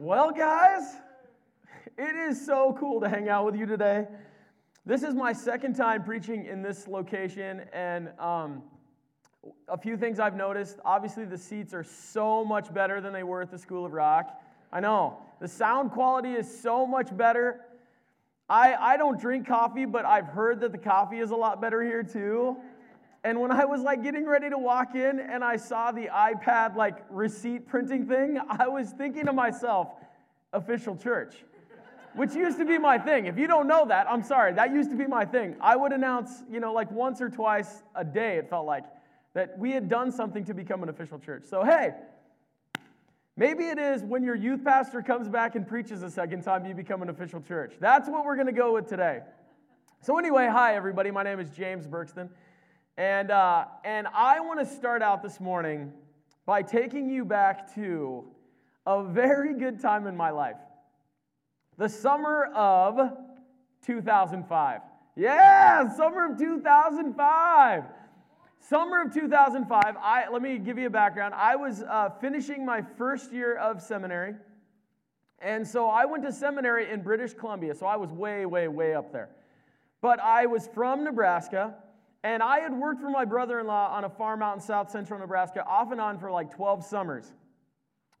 Well, guys, it is so cool to hang out with you today. This is my second time preaching in this location, and um, a few things I've noticed. Obviously, the seats are so much better than they were at the School of Rock. I know. The sound quality is so much better. I, I don't drink coffee, but I've heard that the coffee is a lot better here too. And when I was like getting ready to walk in and I saw the iPad like receipt printing thing, I was thinking to myself, official church, which used to be my thing. If you don't know that, I'm sorry, that used to be my thing. I would announce, you know, like once or twice a day, it felt like, that we had done something to become an official church. So, hey, maybe it is when your youth pastor comes back and preaches a second time, you become an official church. That's what we're going to go with today. So, anyway, hi, everybody. My name is James Berkston. And, uh, and I want to start out this morning by taking you back to a very good time in my life the summer of 2005. Yeah, summer of 2005. Summer of 2005, I, let me give you a background. I was uh, finishing my first year of seminary. And so I went to seminary in British Columbia. So I was way, way, way up there. But I was from Nebraska. And I had worked for my brother in law on a farm out in south central Nebraska off and on for like 12 summers.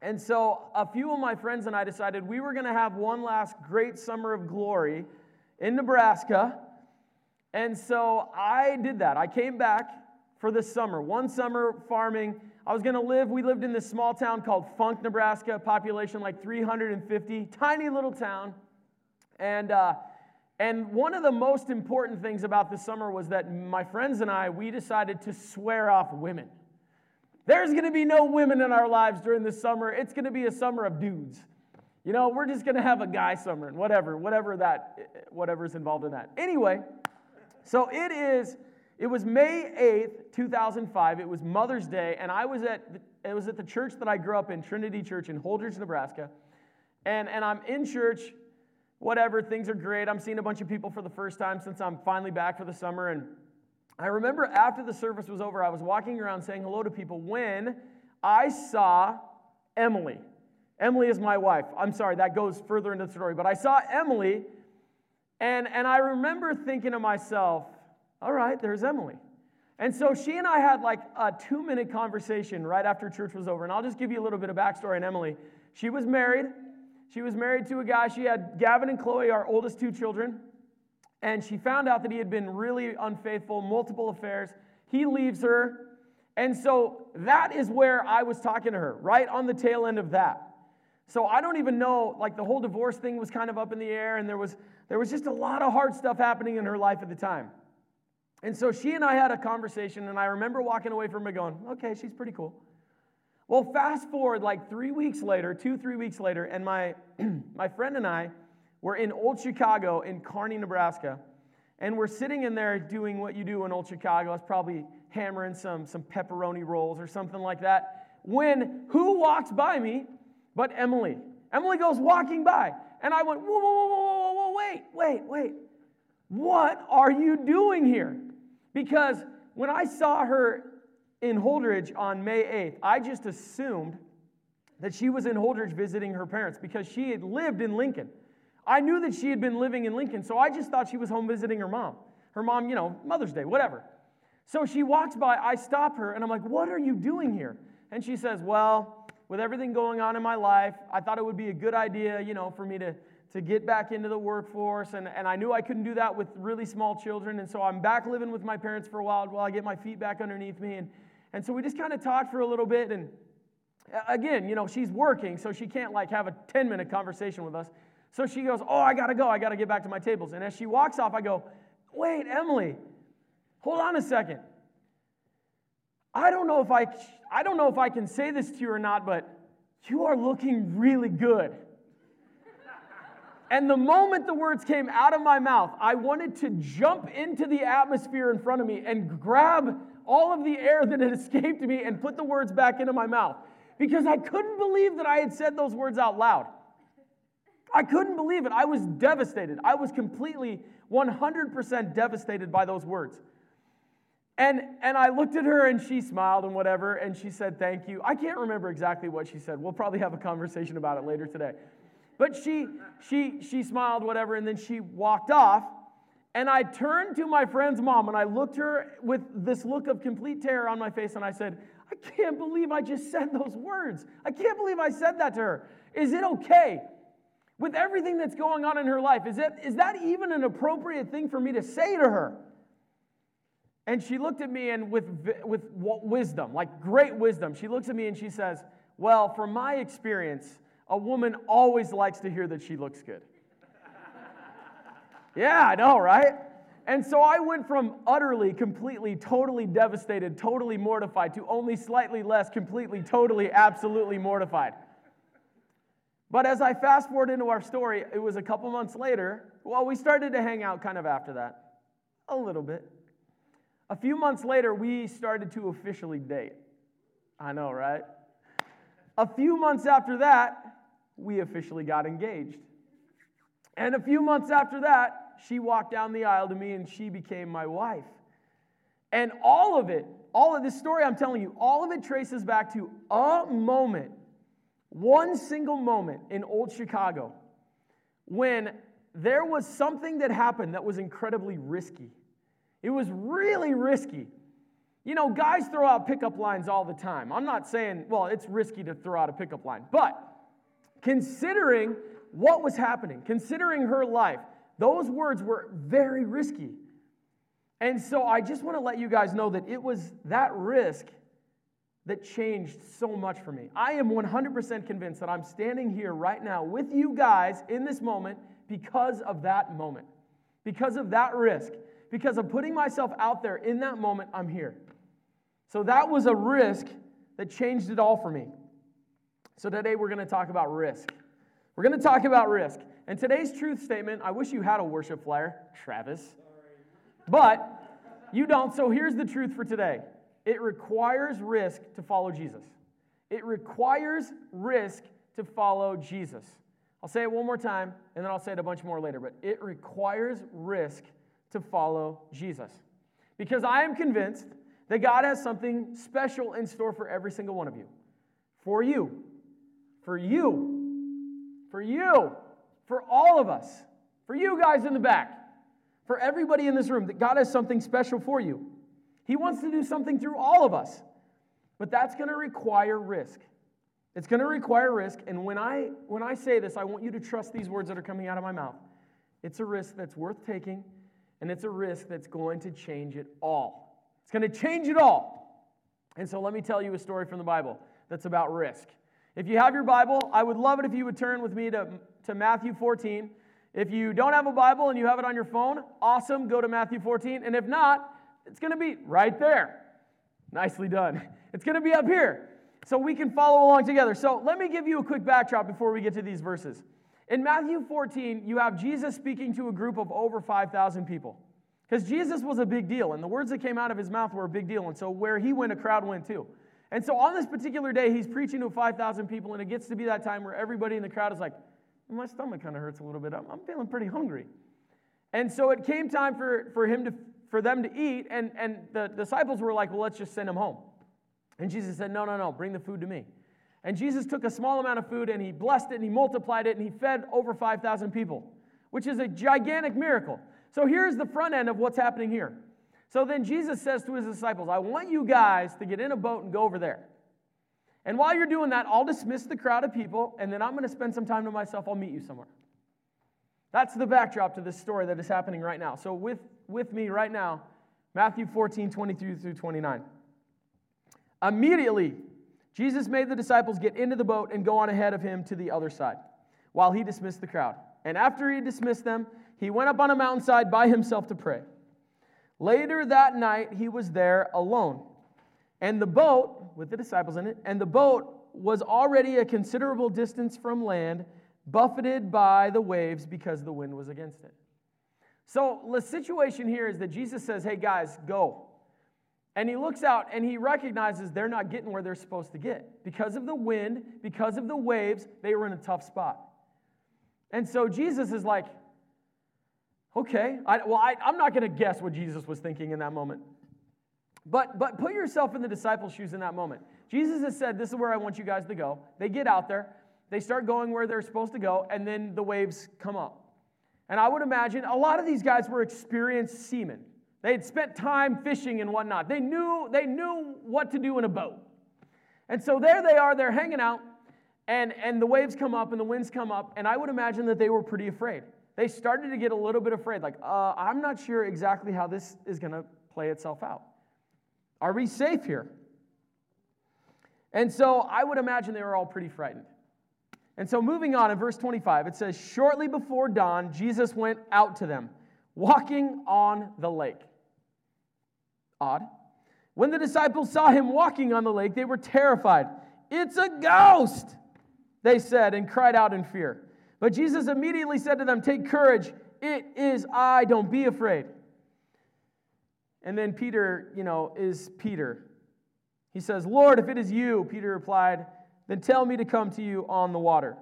And so a few of my friends and I decided we were going to have one last great summer of glory in Nebraska. And so I did that. I came back for this summer, one summer farming. I was going to live, we lived in this small town called Funk, Nebraska, population like 350, tiny little town. And, uh, and one of the most important things about this summer was that my friends and I, we decided to swear off women. There's to be no women in our lives during this summer. It's to be a summer of dudes. You know, we're just to have a guy summer and whatever, whatever that, whatever's involved in that. Anyway, so it is, it was May 8th, 2005. It was Mother's Day, and I was at, it was at the church that I grew up in, Trinity Church in Holdrege, Nebraska. And, and I'm in church whatever, things are great. I'm seeing a bunch of people for the first time since I'm finally back for the summer. And I remember after the service was over, I was walking around saying hello to people when I saw Emily. Emily is my wife. I'm sorry, that goes further into the story, but I saw Emily, and, and I remember thinking to myself, all right, there's Emily. And so she and I had like a two minute conversation right after church was over. And I'll just give you a little bit of backstory on Emily. She was married, she was married to a guy. She had Gavin and Chloe, our oldest two children. And she found out that he had been really unfaithful, multiple affairs. He leaves her. And so that is where I was talking to her, right on the tail end of that. So I don't even know, like the whole divorce thing was kind of up in the air, and there was, there was just a lot of hard stuff happening in her life at the time. And so she and I had a conversation, and I remember walking away from it going, okay, she's pretty cool. Well, fast forward like three weeks later, two, three weeks later, and my, my friend and I were in Old Chicago in Kearney, Nebraska. And we're sitting in there doing what you do in Old Chicago. I was probably hammering some, some pepperoni rolls or something like that. When who walks by me but Emily? Emily goes walking by. And I went, whoa, whoa, whoa, whoa, whoa, whoa, wait, wait, wait. What are you doing here? Because when I saw her in Holdrege on May 8th, I just assumed that she was in Holdrege visiting her parents because she had lived in Lincoln. I knew that she had been living in Lincoln, so I just thought she was home visiting her mom. Her mom, you know, Mother's Day, whatever. So she walks by, I stop her, and I'm like, What are you doing here? And she says, Well, with everything going on in my life, I thought it would be a good idea, you know, for me to, to get back into the workforce. And, and I knew I couldn't do that with really small children. And so I'm back living with my parents for a while while I get my feet back underneath me. And and so we just kind of talked for a little bit. And uh, again, you know, she's working, so she can't like have a 10 minute conversation with us. So she goes, Oh, I got to go. I got to get back to my tables. And as she walks off, I go, Wait, Emily, hold on a second. I don't know if I, I don't know if I can say this to you or not, but you are looking really good. And the moment the words came out of my mouth, I wanted to jump into the atmosphere in front of me and grab all of the air that had escaped me and put the words back into my mouth because I couldn't believe that I had said those words out loud. I couldn't believe it. I was devastated. I was completely 100% devastated by those words. And, and I looked at her and she smiled and whatever, and she said, Thank you. I can't remember exactly what she said. We'll probably have a conversation about it later today. But she, she, she smiled, whatever, and then she walked off. And I turned to my friend's mom and I looked her with this look of complete terror on my face and I said, I can't believe I just said those words. I can't believe I said that to her. Is it okay? With everything that's going on in her life, is, it, is that even an appropriate thing for me to say to her? And she looked at me and with, with wisdom, like great wisdom, she looks at me and she says, Well, from my experience, a woman always likes to hear that she looks good. Yeah, I know, right? And so I went from utterly, completely, totally devastated, totally mortified to only slightly less, completely, totally, absolutely mortified. But as I fast forward into our story, it was a couple months later. Well, we started to hang out kind of after that, a little bit. A few months later, we started to officially date. I know, right? A few months after that, we officially got engaged. And a few months after that, she walked down the aisle to me and she became my wife. And all of it, all of this story I'm telling you, all of it traces back to a moment, one single moment in old Chicago when there was something that happened that was incredibly risky. It was really risky. You know, guys throw out pickup lines all the time. I'm not saying, well, it's risky to throw out a pickup line, but considering what was happening, considering her life, those words were very risky. And so I just want to let you guys know that it was that risk that changed so much for me. I am 100% convinced that I'm standing here right now with you guys in this moment because of that moment, because of that risk because of putting myself out there in that moment, I'm here. So that was a risk that changed it all for me. So today we're going to talk about risk. We're going to talk about risk. And today's truth statement, I wish you had a worship flyer, Travis. But you don't. So here's the truth for today it requires risk to follow Jesus. It requires risk to follow Jesus. I'll say it one more time, and then I'll say it a bunch more later. But it requires risk to follow Jesus. Because I am convinced that God has something special in store for every single one of you. For you. For you. For you. For all of us. For you guys in the back. For everybody in this room, that God has something special for you. He wants to do something through all of us. But that's going to require risk. It's going to require risk. And when I, when I say this, I want you to trust these words that are coming out of my mouth. It's a risk that's worth taking and it's a risk that's going to change it all. It's going to change it all. And so let me tell you a story from the Bible that's about risk. If you have your Bible, I would love it if you would turn with me to, to Matthew 14. If you don't have a Bible and you have it on your phone, awesome, go to Matthew 14. And if not, it's going to be right there. Nicely done. It's going to be up here so we can follow along together. So let me give you a quick backdrop before we get to these verses. In Matthew 14, you have Jesus speaking to a group of over 5,000 people. Because Jesus was a big deal, and the words that came out of his mouth were a big deal. And so where he went, a crowd went too. And so on this particular day, he's preaching to 5,000 people, and it gets to be that time where everybody in the crowd is like, my stomach kind of hurts a little bit. I'm, I'm, feeling pretty hungry. And so it came time for, for him to for them to eat, and, and the disciples were like, well, let's just send him home. And Jesus said, no, no, no, bring the food to me. And Jesus took a small amount of food and he blessed it and he multiplied it and he fed over 5,000 people, which is a gigantic miracle. So here's the front end of what's happening here. So then Jesus says to his disciples, I want you guys to get in a boat and go over there. And while you're doing that, I'll dismiss the crowd of people and then I'm going to spend some time to myself. I'll meet you somewhere. That's the backdrop to this story that is happening right now. So with, with me right now, Matthew 14, 23 through 29. Immediately, Jesus made the disciples get into the boat and go on ahead of him to the other side while he dismissed the crowd. And after he dismissed them, he went up on a mountainside by himself to pray. Later that night, he was there alone. And the boat, with the disciples in it, and the boat was already a considerable distance from land, buffeted by the waves because the wind was against it. So the situation here is that Jesus says, Hey guys, go. And he looks out and he recognizes they're not getting where they're supposed to get. Because of the wind, because of the waves, they were in a tough spot. And so Jesus is like, okay, I, well, I, I'm not going to guess what Jesus was thinking in that moment. But, but put yourself in the disciples' shoes in that moment. Jesus has said, This is where I want you guys to go. They get out there, they start going where they're supposed to go, and then the waves come up. And I would imagine a lot of these guys were experienced seamen. They had spent time fishing and whatnot. They knew, they knew what to do in a boat. And so there they are, they're hanging out, and, and the waves come up and the winds come up, and I would imagine that they were pretty afraid. They started to get a little bit afraid, like, uh, I'm not sure exactly how this is going to play itself out. Are we safe here? And so I would imagine they were all pretty frightened. And so moving on in verse 25, it says, Shortly before dawn, Jesus went out to them, walking on the lake. Odd. When the disciples saw him walking on the lake, they were terrified. It's a ghost, they said, and cried out in fear. But Jesus immediately said to them, Take courage, it is I, don't be afraid. And then Peter, you know, is Peter. He says, Lord, if it is you, Peter replied, then tell me to come to you on the water.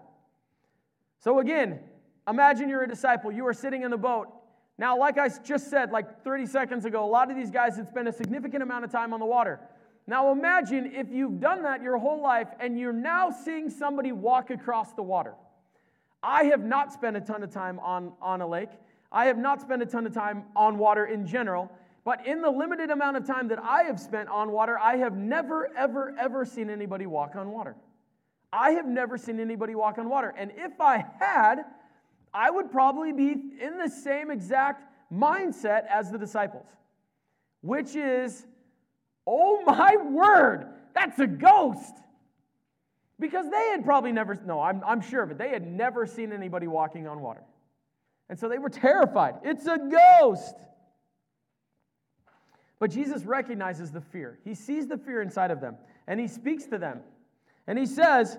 So again, imagine you're a disciple. You are sitting in the boat. Now, like I just said, like 30 seconds ago, a lot of these guys had spent a significant amount of time on the water. Now, imagine if you've done that your whole life and you're now seeing somebody walk across the water. I have not spent a ton of time on, on a lake. I have not spent a ton of time on water in general. But in the limited amount of time that I have spent on water, I have never, ever, ever seen anybody walk on water. I have never seen anybody walk on water. And if I had, I would probably be in the same exact mindset as the disciples, which is, oh my word, that's a ghost. Because they had probably never, no, I'm, I'm sure, but they had never seen anybody walking on water. And so they were terrified. It's a ghost. But Jesus recognizes the fear. He sees the fear inside of them and he speaks to them. And he says,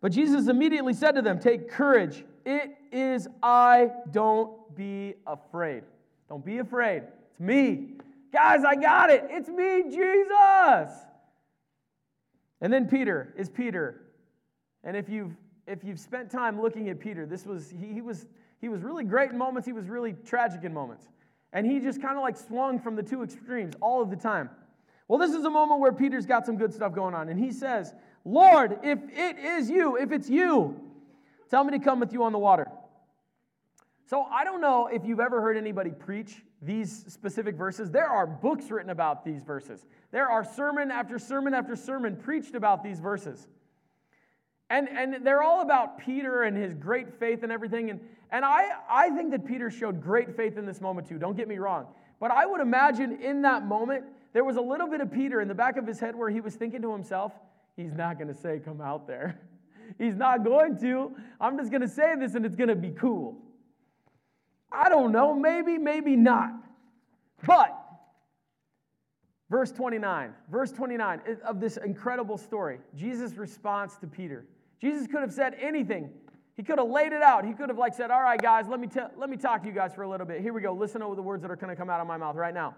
But Jesus immediately said to them, Take courage. It is I. Don't be afraid. Don't be afraid. It's me. Guys, I got it. It's me, Jesus. And then Peter is Peter. And if you've if you've spent time looking at Peter, this was he, he was he was really great in moments, he was really tragic in moments. And he just kind of like swung from the two extremes all of the time. Well, this is a moment where Peter's got some good stuff going on. And he says, Lord, if it is you, if it's you, tell me to come with you on the water. So I don't know if you've ever heard anybody preach these specific verses. There are books written about these verses, there are sermon after sermon after sermon preached about these verses. And, and they're all about Peter and his great faith and everything. And, and I, I think that Peter showed great faith in this moment too, don't get me wrong. But I would imagine in that moment, there was a little bit of Peter in the back of his head where he was thinking to himself, he's not going to say, come out there. He's not going to. I'm just going to say this and it's going to be cool. I don't know, maybe, maybe not. But, verse 29, verse 29 eh, of this incredible story, Jesus' response to Peter. Jesus could have said anything. He could have laid it out. He could have like said, "All right, guys, let me t- let me talk to you guys for a little bit. Here we go. Listen to the words that are going to come out of my mouth right now."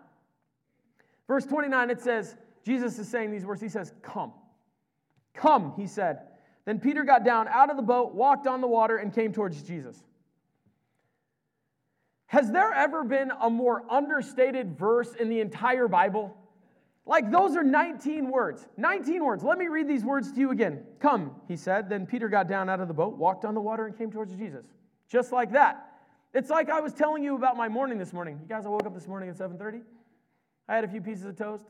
Verse 29 it says, Jesus is saying these words. He says, "Come. Come," he said. Then Peter got down out of the boat, walked on the water and came towards Jesus. Has there ever been a more understated verse in the entire Bible? Like those are 19 words. 19 words. Let me read these words to you again. Come, he said. Then Peter got down out of the boat, walked on the water, and came towards Jesus. Just like that. It's like I was telling you about my morning this morning. You guys, I woke up this morning at 7:30. I had a few pieces of toast,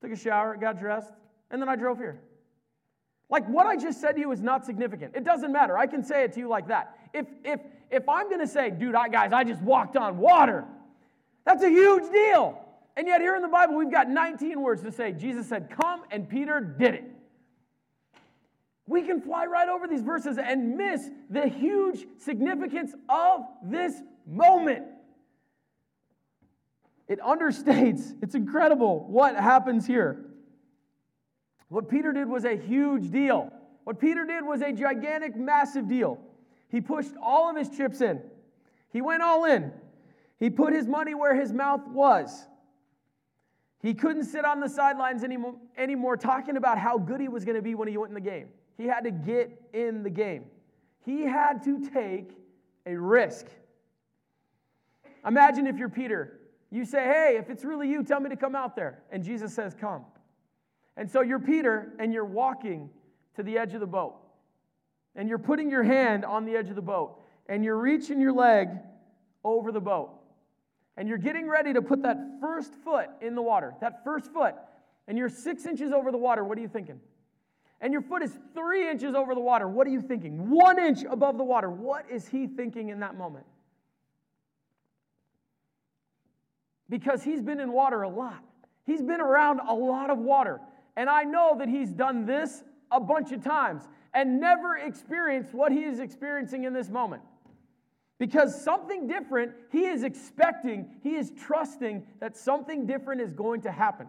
took a shower, got dressed, and then I drove here. Like what I just said to you is not significant. It doesn't matter. I can say it to you like that. If if if I'm going to say, dude, I, guys, I just walked on water, that's a huge deal. And yet, here in the Bible, we've got 19 words to say Jesus said, Come, and Peter did it. We can fly right over these verses and miss the huge significance of this moment. It understates, it's incredible what happens here. What Peter did was a huge deal. What Peter did was a gigantic, massive deal. He pushed all of his chips in, he went all in. He put his money where his mouth was. He couldn't sit on the sidelines anymore, anymore talking about how good he was going to be when he went in the game. He had to get in the game. He had to take a risk. Imagine if you're Peter you say, Hey, if it's really you, tell me to come out there. And Jesus says, Come. And so you're Peter and you're walking to the edge of the boat. And you're putting your hand on the edge of the boat. And you're reaching your leg over the boat. And you're getting ready to put that first foot in the water, that first foot. And you're six inches over the water. What are you thinking? And your foot is three inches over the water. What are you thinking? One inch above the water. What is he thinking in that moment? Because he's been in water a lot. He's been around a lot of water. And I know that he's done this a bunch of times and never experienced what he is experiencing in this moment. Because something different, he is expecting, he is trusting that something different is going to happen.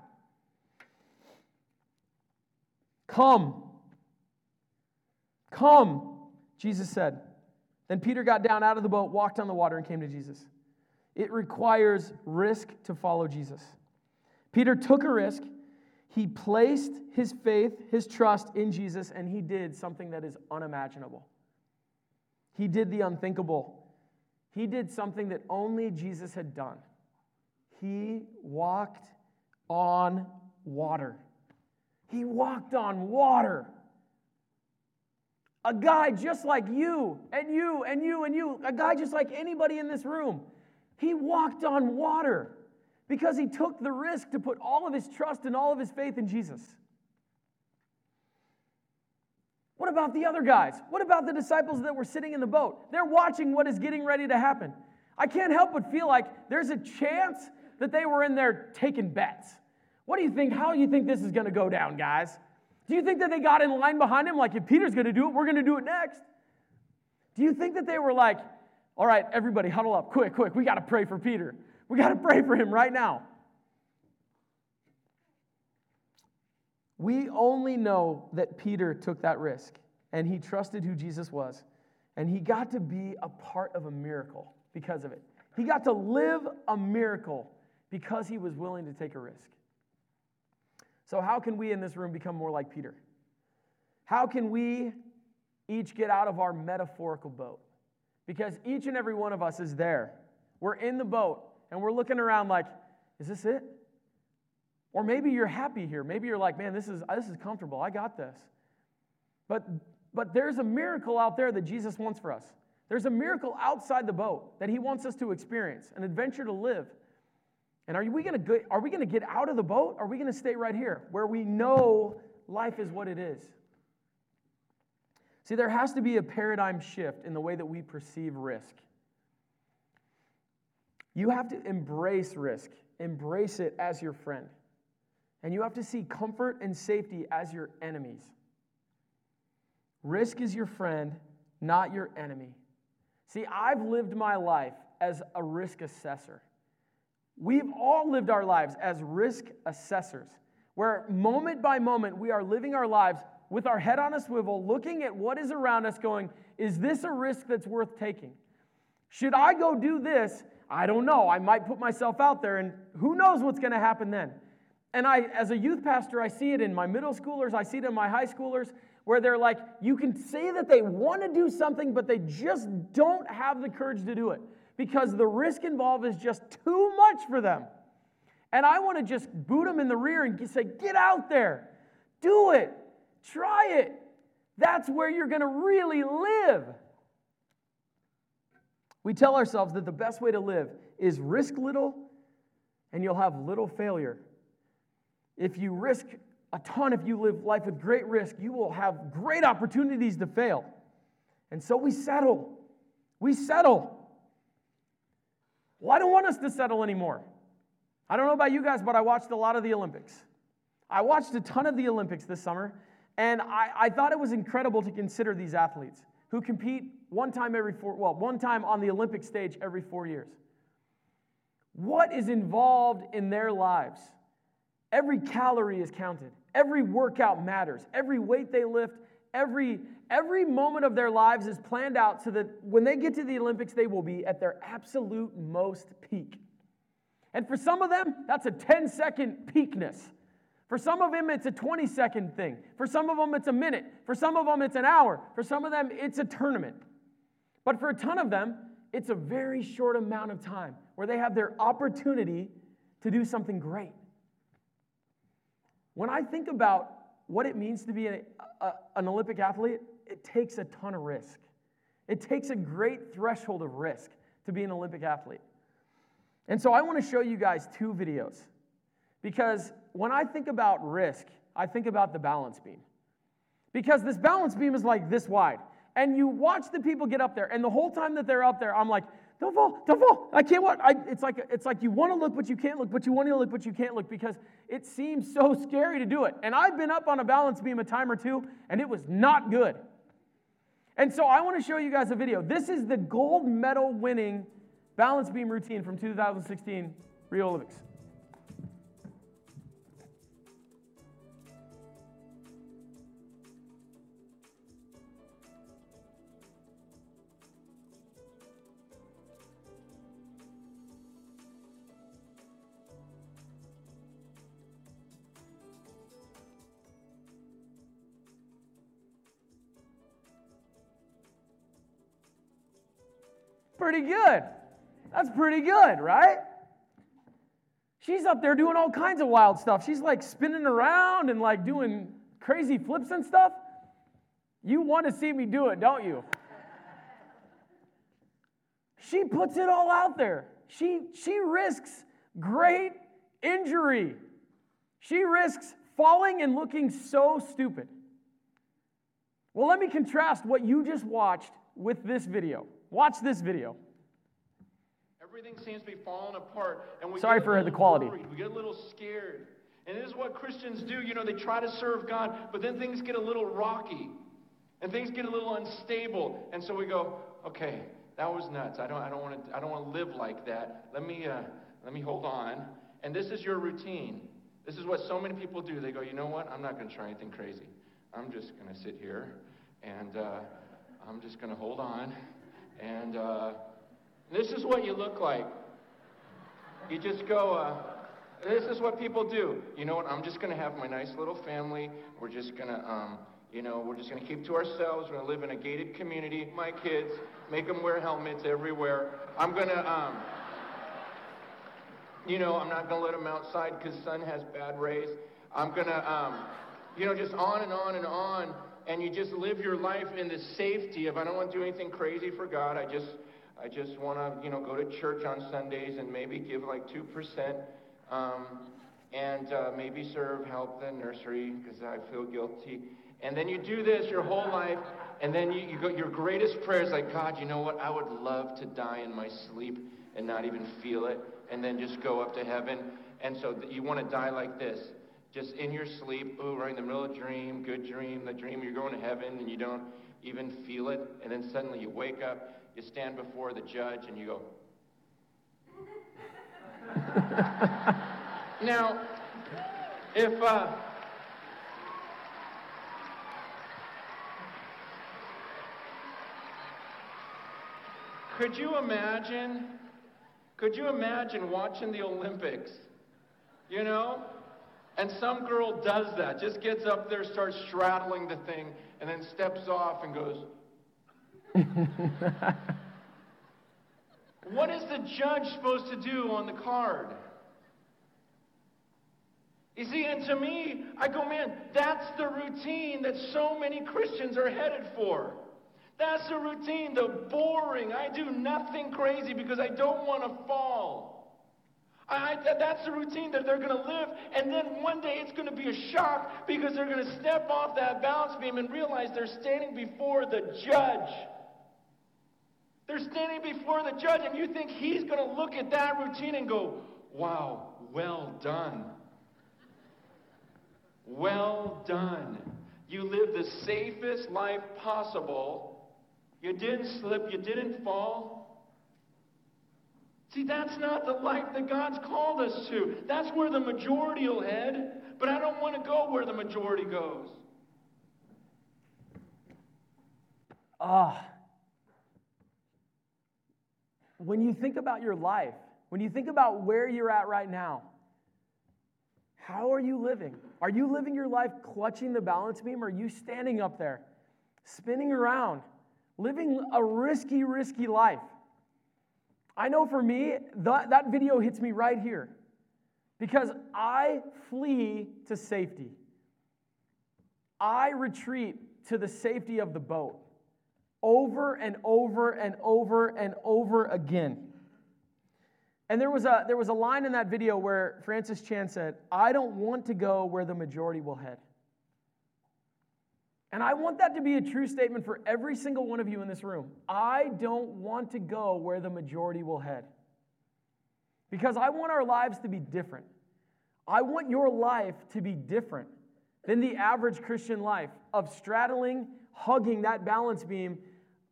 Come. Come, Jesus said. Then Peter got down out of the boat, walked on the water, and came to Jesus. It requires risk to follow Jesus. Peter took a risk. He placed his faith, his trust in Jesus, and he did something that is unimaginable. He did the unthinkable. He did something that only Jesus had done. He walked on water. He walked on water. A guy just like you and you and you and you, a guy just like anybody in this room. He walked on water because he took the risk to put all of his trust and all of his faith in Jesus. What about the other guys? What about the disciples that were sitting in the boat? They're watching what is getting ready to happen. I can't help but feel like there's a chance that they were in there taking bets. What do you think? How do you think this is going to go down, guys? Do you think that they got in line behind him like if Peter's going to do it, we're going to do it next? Do you think that they were like, all right, everybody huddle up, quick, quick, we got to pray for Peter. We got to pray for him right now. We only know that Peter took that risk and he trusted who Jesus was. And he got to be a part of a miracle because of it. He got to live a miracle because he was willing to take a risk. So, how can we in this room become more like Peter? How can we each get out of our metaphorical boat? Because each and every one of us is there. We're in the boat and we're looking around like, is this it? Or maybe you're happy here. Maybe you're like, man, this is, this is comfortable. I got this. But, but there's a miracle out there that Jesus wants for us. There's a miracle outside the boat that he wants us to experience, an adventure to live. And are we going to are we going to get out of the boat? Or are we going to stay right here where we know life is what it is? See, there has to be a paradigm shift in the way that we perceive risk. You have to embrace risk, embrace it as your friend. And you have to see comfort and safety as your enemies. Risk is your friend, not your enemy. See, I've lived my life as a risk assessor. We've all lived our lives as risk assessors, where moment by moment we are living our lives with our head on a swivel, looking at what is around us, going, Is this a risk that's worth taking? Should I go do this? I don't know. I might put myself out there, and who knows what's going to happen then. And I, as a youth pastor, I see it in my middle schoolers, I see it in my high schoolers, where they're like, you can say that they want to do something, but they just don't have the courage to do it because the risk involved is just too much for them. And I want to just boot them in the rear and say, get out there, do it, try it. That's where you're going to really live. We tell ourselves that the best way to live is risk little and you'll have little failure. If you risk a ton, if you live life with great risk, you will have great opportunities to fail. And so we settle. We settle. Well, I don't want us to settle anymore. I don't know about you guys, but I watched a lot of the Olympics. I watched a ton of the Olympics this summer, and I, I thought it was incredible to consider these athletes who compete one time every four, well, one time on the Olympic stage every four years. What is involved in their lives? Every calorie is counted. Every workout matters. Every weight they lift, every, every moment of their lives is planned out so that when they get to the Olympics, they will be at their absolute most peak. And for some of them, that's a 10 second peakness. For some of them, it's a 20 second thing. For some of them, it's a minute. For some of them, it's an hour. For some of them, it's a tournament. But for a ton of them, it's a very short amount of time where they have their opportunity to do something great. When I think about what it means to be a, a, an Olympic athlete, it takes a ton of risk. It takes a great threshold of risk to be an Olympic athlete. And so I want to show you guys two videos because when I think about risk, I think about the balance beam. Because this balance beam is like this wide. And you watch the people get up there, and the whole time that they're up there, I'm like, don't fall, don't fall. I can't watch. I, it's, like, it's like you want to look, but you can't look, but you want to look, but you can't look because it seems so scary to do it. And I've been up on a balance beam a time or two, and it was not good. And so I want to show you guys a video. This is the gold medal winning balance beam routine from 2016 Rio Olympics. Pretty good. That's pretty good, right? She's up there doing all kinds of wild stuff. She's like spinning around and like doing crazy flips and stuff. You want to see me do it, don't you? She puts it all out there. She, she risks great injury. She risks falling and looking so stupid. Well, let me contrast what you just watched with this video. Watch this video. Everything seems to be falling apart, and we Sorry for the quality. Worried. We get a little scared, and this is what Christians do. You know, they try to serve God, but then things get a little rocky, and things get a little unstable, and so we go, okay, that was nuts. I don't, I don't want to, I don't want to live like that. Let me, uh, let me hold on. And this is your routine. This is what so many people do. They go, you know what? I'm not going to try anything crazy. I'm just going to sit here, and uh, I'm just going to hold on, and. Uh, this is what you look like. You just go, uh, this is what people do. You know what? I'm just going to have my nice little family. We're just going to, um, you know, we're just going to keep to ourselves. We're going to live in a gated community. My kids, make them wear helmets everywhere. I'm going to, um, you know, I'm not going to let them outside because sun has bad rays. I'm going to, um, you know, just on and on and on. And you just live your life in the safety of, I don't want to do anything crazy for God. I just, I just want to, you know, go to church on Sundays and maybe give like 2%, um, and uh, maybe serve, help the nursery because I feel guilty. And then you do this your whole life, and then you, you go, your greatest prayer is like, God, you know what? I would love to die in my sleep and not even feel it, and then just go up to heaven. And so you want to die like this, just in your sleep, ooh, right in the middle of a dream, good dream, the dream you're going to heaven, and you don't even feel it, and then suddenly you wake up you stand before the judge and you go, now, if uh, could you imagine? Could you imagine watching the Olympics? You know, and some girl does that, just gets up there, starts straddling the thing, and then steps off and goes. what is the judge supposed to do on the card? You see, and to me, I go, man, that's the routine that so many Christians are headed for. That's the routine, the boring, I do nothing crazy because I don't want to fall. I, that's the routine that they're going to live, and then one day it's going to be a shock because they're going to step off that balance beam and realize they're standing before the judge. They're standing before the judge, and you think he's going to look at that routine and go, wow, well done. Well done. You lived the safest life possible. You didn't slip, you didn't fall. See, that's not the life that God's called us to. That's where the majority will head, but I don't want to go where the majority goes. Ah. When you think about your life, when you think about where you're at right now, how are you living? Are you living your life clutching the balance beam? Or are you standing up there, spinning around, living a risky, risky life? I know for me, that, that video hits me right here because I flee to safety. I retreat to the safety of the boat over and over and over and over again. And there was a, there was a line in that video where Francis Chan said, I don't want to go where the majority will head. And I want that to be a true statement for every single one of you in this room. I don't want to go where the majority will head. Because I want our lives to be different. I want your life to be different than the average Christian life of straddling, hugging that balance beam,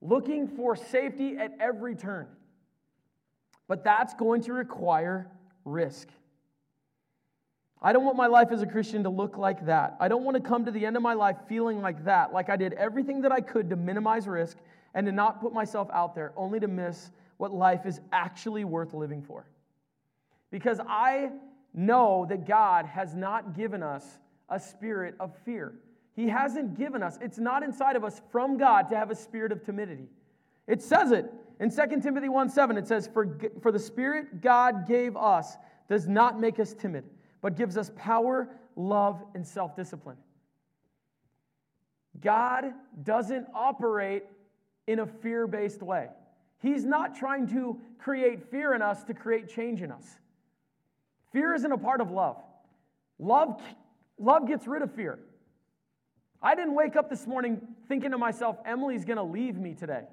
looking for safety at every turn. But that's going to require risk. I don't want my life as a Christian to look like that. I don't want to come to the end of my life feeling like that, like I did everything that I could to minimize risk and to not put myself out there, only to miss what life is actually worth living for. Because I know that God has not given us a spirit of fear. He hasn't given us, it's not inside of us from God to have a spirit of timidity. It says it in 2 Timothy 1 7. It says, for, for the spirit God gave us does not make us timid but gives us power, love, and self discipline. God doesn't operate in a fear based way. He's not trying to create fear in us to create change in us. Fear isn't a part of love. Love, love gets rid of fear. I didn't wake up this morning thinking to myself, Emily's going to leave me today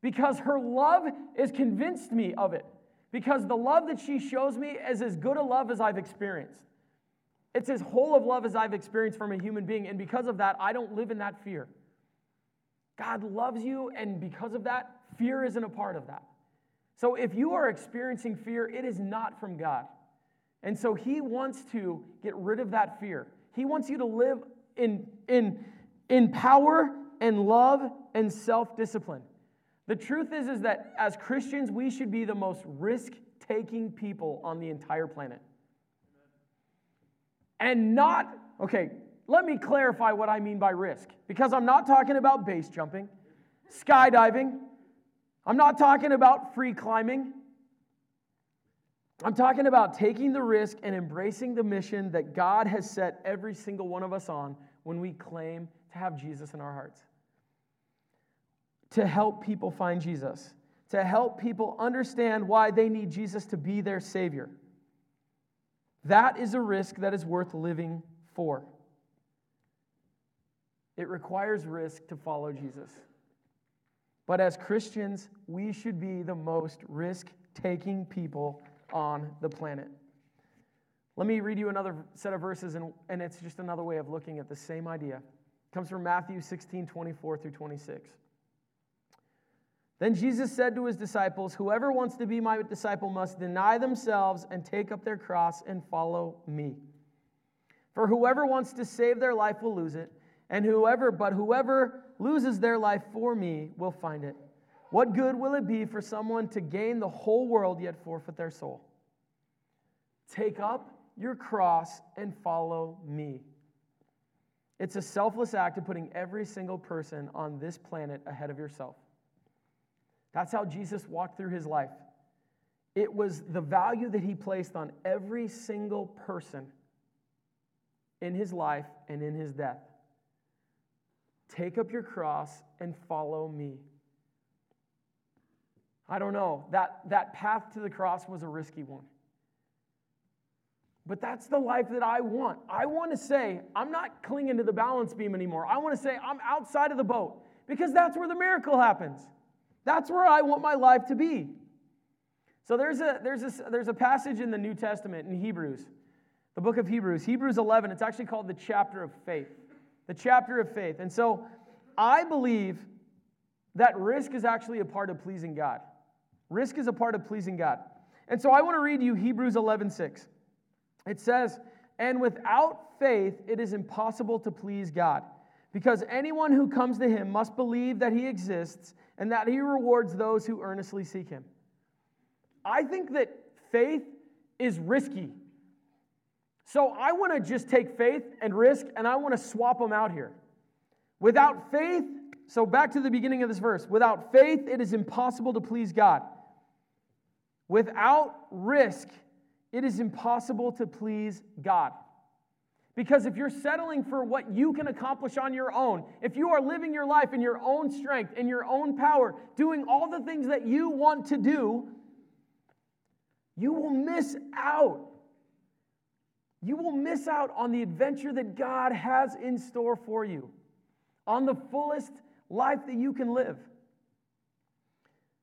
because her love has convinced me of it because the love that she shows me is as good a love as I've experienced. It's as whole of love as I've experienced from a human being. And because of that, I don't live in that fear. God loves you, and because of that, fear isn't a part of that. So if you are experiencing fear, it is not from God. And so He wants to get rid of that fear. He wants you to live in, in, in power and love and self discipline. The truth is, is that as Christians, we should be the most risk taking people on the entire planet. And not, okay, let me clarify what I mean by risk, because I'm not talking about base jumping, skydiving, I'm not talking about free climbing. I'm talking about taking the risk and embracing the mission that God has set every single one of us on when we claim to have Jesus in our hearts to help people find Jesus, to help people understand why they need Jesus to be their Savior. That is a risk that is worth living for. It requires risk to follow Jesus. But as Christians, we should be the most risk taking people on the planet. Let me read you another set of verses, and, and it's just another way of looking at the same idea. It comes from Matthew 16 24 through 26. Then Jesus said to his disciples, Whoever wants to be my disciple must deny themselves and take up their cross and follow me. For whoever wants to save their life will lose it, and whoever, but whoever loses their life for me will find it. What good will it be for someone to gain the whole world yet forfeit their soul? Take up your cross and follow me. It's a selfless act of putting every single person on this planet ahead of yourself. That's how Jesus walked through his life. It was the value that he placed on every single person in his life and in his death. Take up your cross and follow me. I don't know. That, that path to the cross was a risky one. But that's the life that I want. I want to say, I'm not clinging to the balance beam anymore. I want to say, I'm outside of the boat because that's where the miracle happens. That's where I want my life to be. So there's a, there's a, there's a passage in the New Testament in Hebrews, the book of Hebrews, Hebrews 11. It's actually called the chapter of faith. The chapter of faith. And so I believe that risk is actually a part of pleasing God. Risk is a part of pleasing God. And so I want to read you Hebrews 11 6. It says, And without faith, it is impossible to please God, because anyone who comes to him must believe that he exists and that he rewards those who earnestly seek him. I think that faith is risky. So I want to just take faith and risk, and I want to swap them out here. Without faith, so back to the beginning of this verse without faith, it is impossible to please God. Without risk, it is impossible to please God. Because if you're settling for what you can accomplish on your own, if you are living your life in your own strength, in your own power, doing all the things that you want to do, you will miss out. You will miss out on the adventure that God has in store for you, on the fullest life that you can live.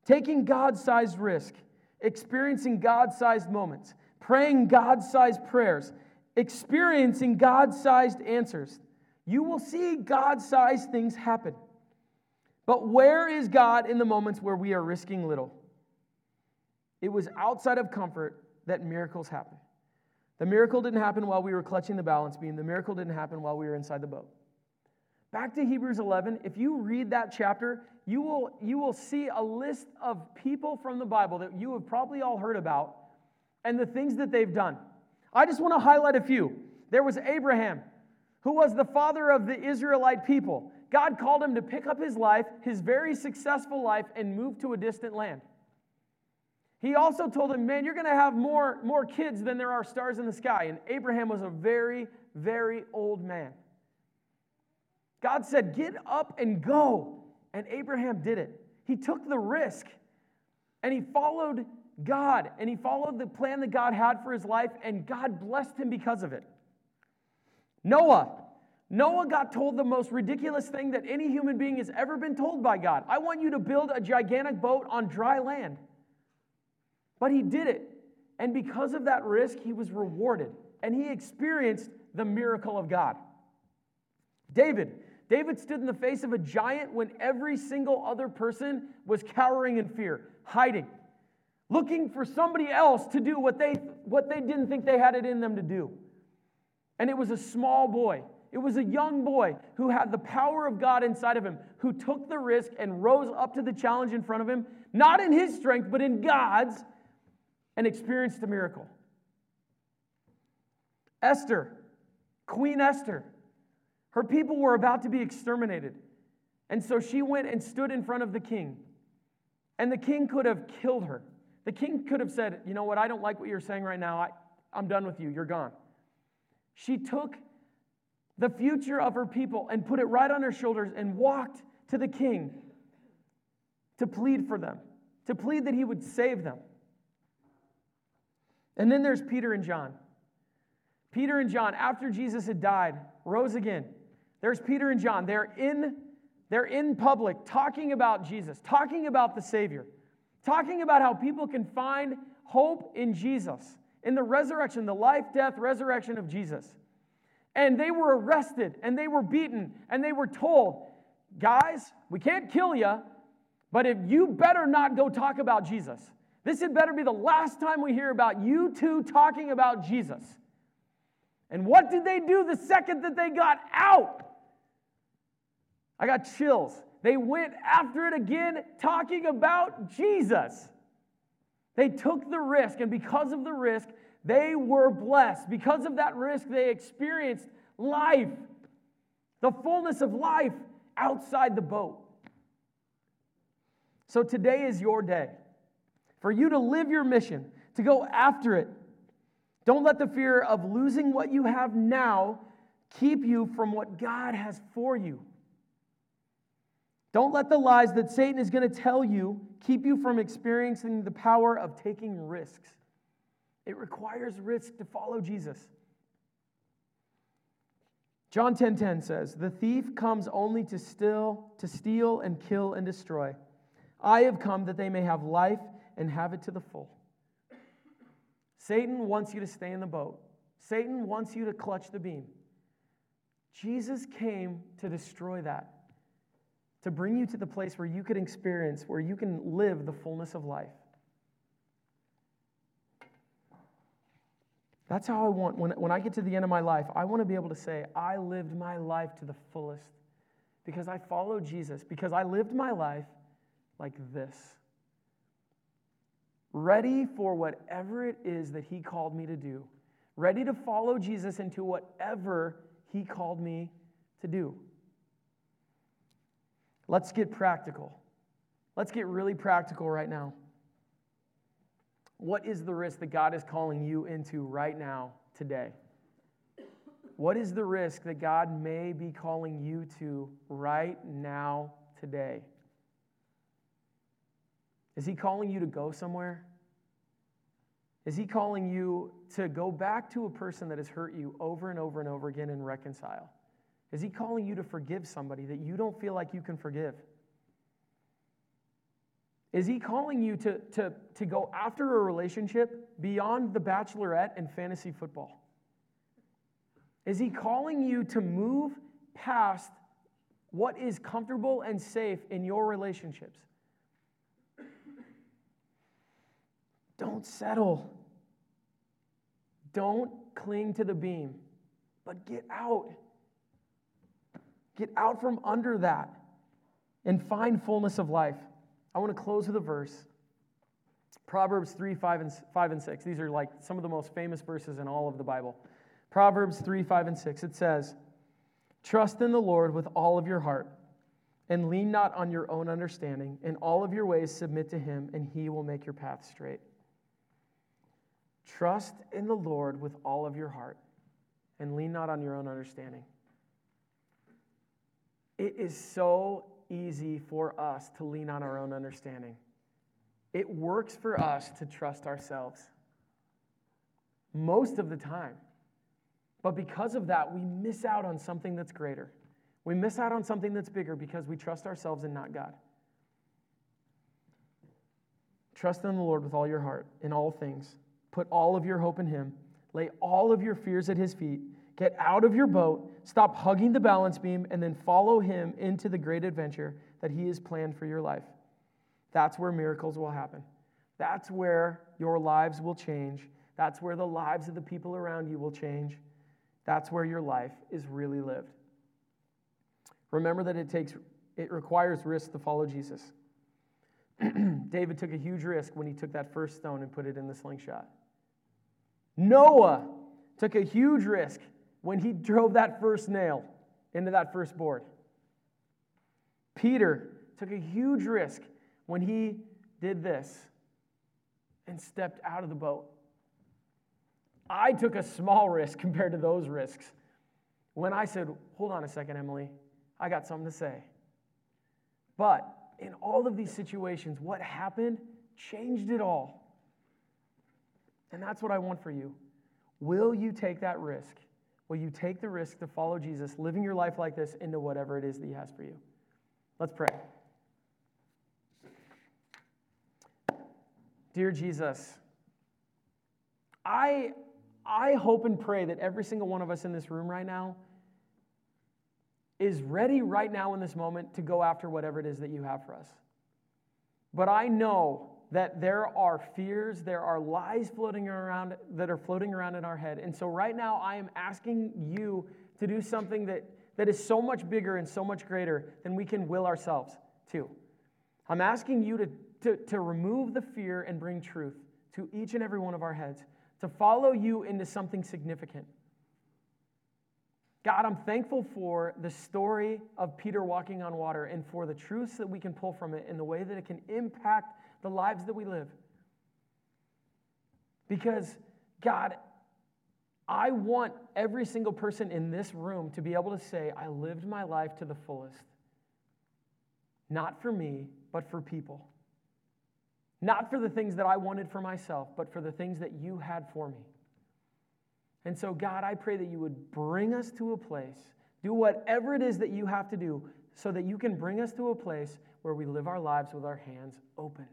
Taking God sized risk, experiencing God sized moments, praying God sized prayers, experiencing God sized answers, you will see God sized things happen. But where is God in the moments where we are risking little? It was outside of comfort that miracles happen. The miracle didn't happen while we were clutching the balance beam, the miracle didn't happen while we were inside the boat. Back to Hebrews 11, if you read that chapter, you will, you will see a list of people from the Bible that you have probably all heard about and the things that they've done. I just want to highlight a few. There was Abraham, who was the father of the Israelite people. God called him to pick up his life, his very successful life, and move to a distant land. He also told him, Man, you're going to have more, more kids than there are stars in the sky. And Abraham was a very, very old man. God said, Get up and go. And Abraham did it. He took the risk and he followed God and he followed the plan that God had for his life, and God blessed him because of it. Noah. Noah got told the most ridiculous thing that any human being has ever been told by God I want you to build a gigantic boat on dry land. But he did it. And because of that risk, he was rewarded and he experienced the miracle of God. David. David stood in the face of a giant when every single other person was cowering in fear, hiding, looking for somebody else to do what they, what they didn't think they had it in them to do. And it was a small boy. It was a young boy who had the power of God inside of him, who took the risk and rose up to the challenge in front of him, not in his strength, but in God's, and experienced a miracle. Esther, Queen Esther, her people were about to be exterminated. And so she went and stood in front of the king. And the king could have killed her. The king could have said, You know what? I don't like what you're saying right now. I, I'm done with you. You're gone. She took the future of her people and put it right on her shoulders and walked to the king to plead for them, to plead that he would save them. And then there's Peter and John. Peter and John, after Jesus had died, rose again. There's Peter and John. They're in, they're in public talking about Jesus, talking about the Savior, talking about how people can find hope in Jesus, in the resurrection, the life, death, resurrection of Jesus. And they were arrested and they were beaten and they were told, guys, we can't kill you, but if you better not go talk about Jesus. This had better be the last time we hear about you two talking about Jesus. And what did they do the second that they got out? I got chills. They went after it again, talking about Jesus. They took the risk, and because of the risk, they were blessed. Because of that risk, they experienced life, the fullness of life outside the boat. So today is your day for you to live your mission, to go after it. Don't let the fear of losing what you have now keep you from what God has for you. Don't let the lies that Satan is going to tell you keep you from experiencing the power of taking risks. It requires risk to follow Jesus. John 10:10 10, 10 says, "The thief comes only to steal, to steal and kill and destroy. I have come that they may have life and have it to the full. Satan wants you to stay in the boat, Satan wants you to clutch the beam. Jesus came to destroy that, to bring you to the place where you can experience, where you can live the fullness of life. That's how I want, when, when I get to the end of my life, I want to be able to say, I lived my life to the fullest because I followed Jesus, because I lived my life like this ready for whatever it is that He called me to do, ready to follow Jesus into whatever He called me to do. Let's get practical. Let's get really practical right now. What is the risk that God is calling you into right now, today? What is the risk that God may be calling you to right now, today? Is He calling you to go somewhere? Is He calling you to go back to a person that has hurt you over and over and over again and reconcile? Is He calling you to forgive somebody that you don't feel like you can forgive? Is he calling you to, to, to go after a relationship beyond the bachelorette and fantasy football? Is he calling you to move past what is comfortable and safe in your relationships? Don't settle. Don't cling to the beam, but get out. Get out from under that and find fullness of life. I want to close with a verse. Proverbs 3, 5 and, 5 and 6. These are like some of the most famous verses in all of the Bible. Proverbs 3, 5 and 6. It says, Trust in the Lord with all of your heart, and lean not on your own understanding. In all of your ways, submit to him, and he will make your path straight. Trust in the Lord with all of your heart, and lean not on your own understanding. It is so easy for us to lean on our own understanding. It works for us to trust ourselves most of the time. But because of that, we miss out on something that's greater. We miss out on something that's bigger because we trust ourselves and not God. Trust in the Lord with all your heart in all things. Put all of your hope in Him. Lay all of your fears at His feet Get out of your boat, stop hugging the balance beam, and then follow him into the great adventure that he has planned for your life. That's where miracles will happen. That's where your lives will change. That's where the lives of the people around you will change. That's where your life is really lived. Remember that it takes it requires risk to follow Jesus. David took a huge risk when he took that first stone and put it in the slingshot. Noah took a huge risk when he drove that first nail into that first board. Peter took a huge risk when he did this and stepped out of the boat. I took a small risk compared to those risks when I said, Hold on a second, Emily, I got something to say. But in all of these situations, what happened changed it all. And that's what I want for you. Will you take that risk? Will you take the risk to follow Jesus, living your life like this into whatever it is that He has for you? Let's pray. Dear Jesus, I, I hope and pray that every single one of us in this room right now is ready right now in this moment to go after whatever it is that you have for us. But I know that there are fears, there are lies floating around that are floating around in our head. And so right now I am asking you to do something that, that is so much bigger and so much greater than we can will ourselves to. I'm asking you to, to, to remove the fear and bring truth to each and every one of our heads, to follow you into something significant. God, I'm thankful for the story of Peter walking on water and for the truths that we can pull from it in the way that it can impact the lives that we live. Because, God, I want every single person in this room to be able to say, I lived my life to the fullest. Not for me, but for people. Not for the things that I wanted for myself, but for the things that you had for me. And so, God, I pray that you would bring us to a place, do whatever it is that you have to do, so that you can bring us to a place where we live our lives with our hands open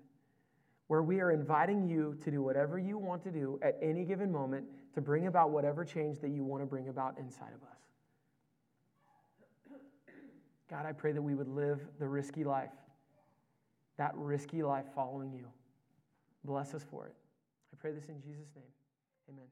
where we are inviting you to do whatever you want to do at any given moment to bring about whatever change that you want to bring about inside of us. God, I pray that we would live the risky life, that risky life following you. Bless us for it. I pray this in Jesus' name. Amen.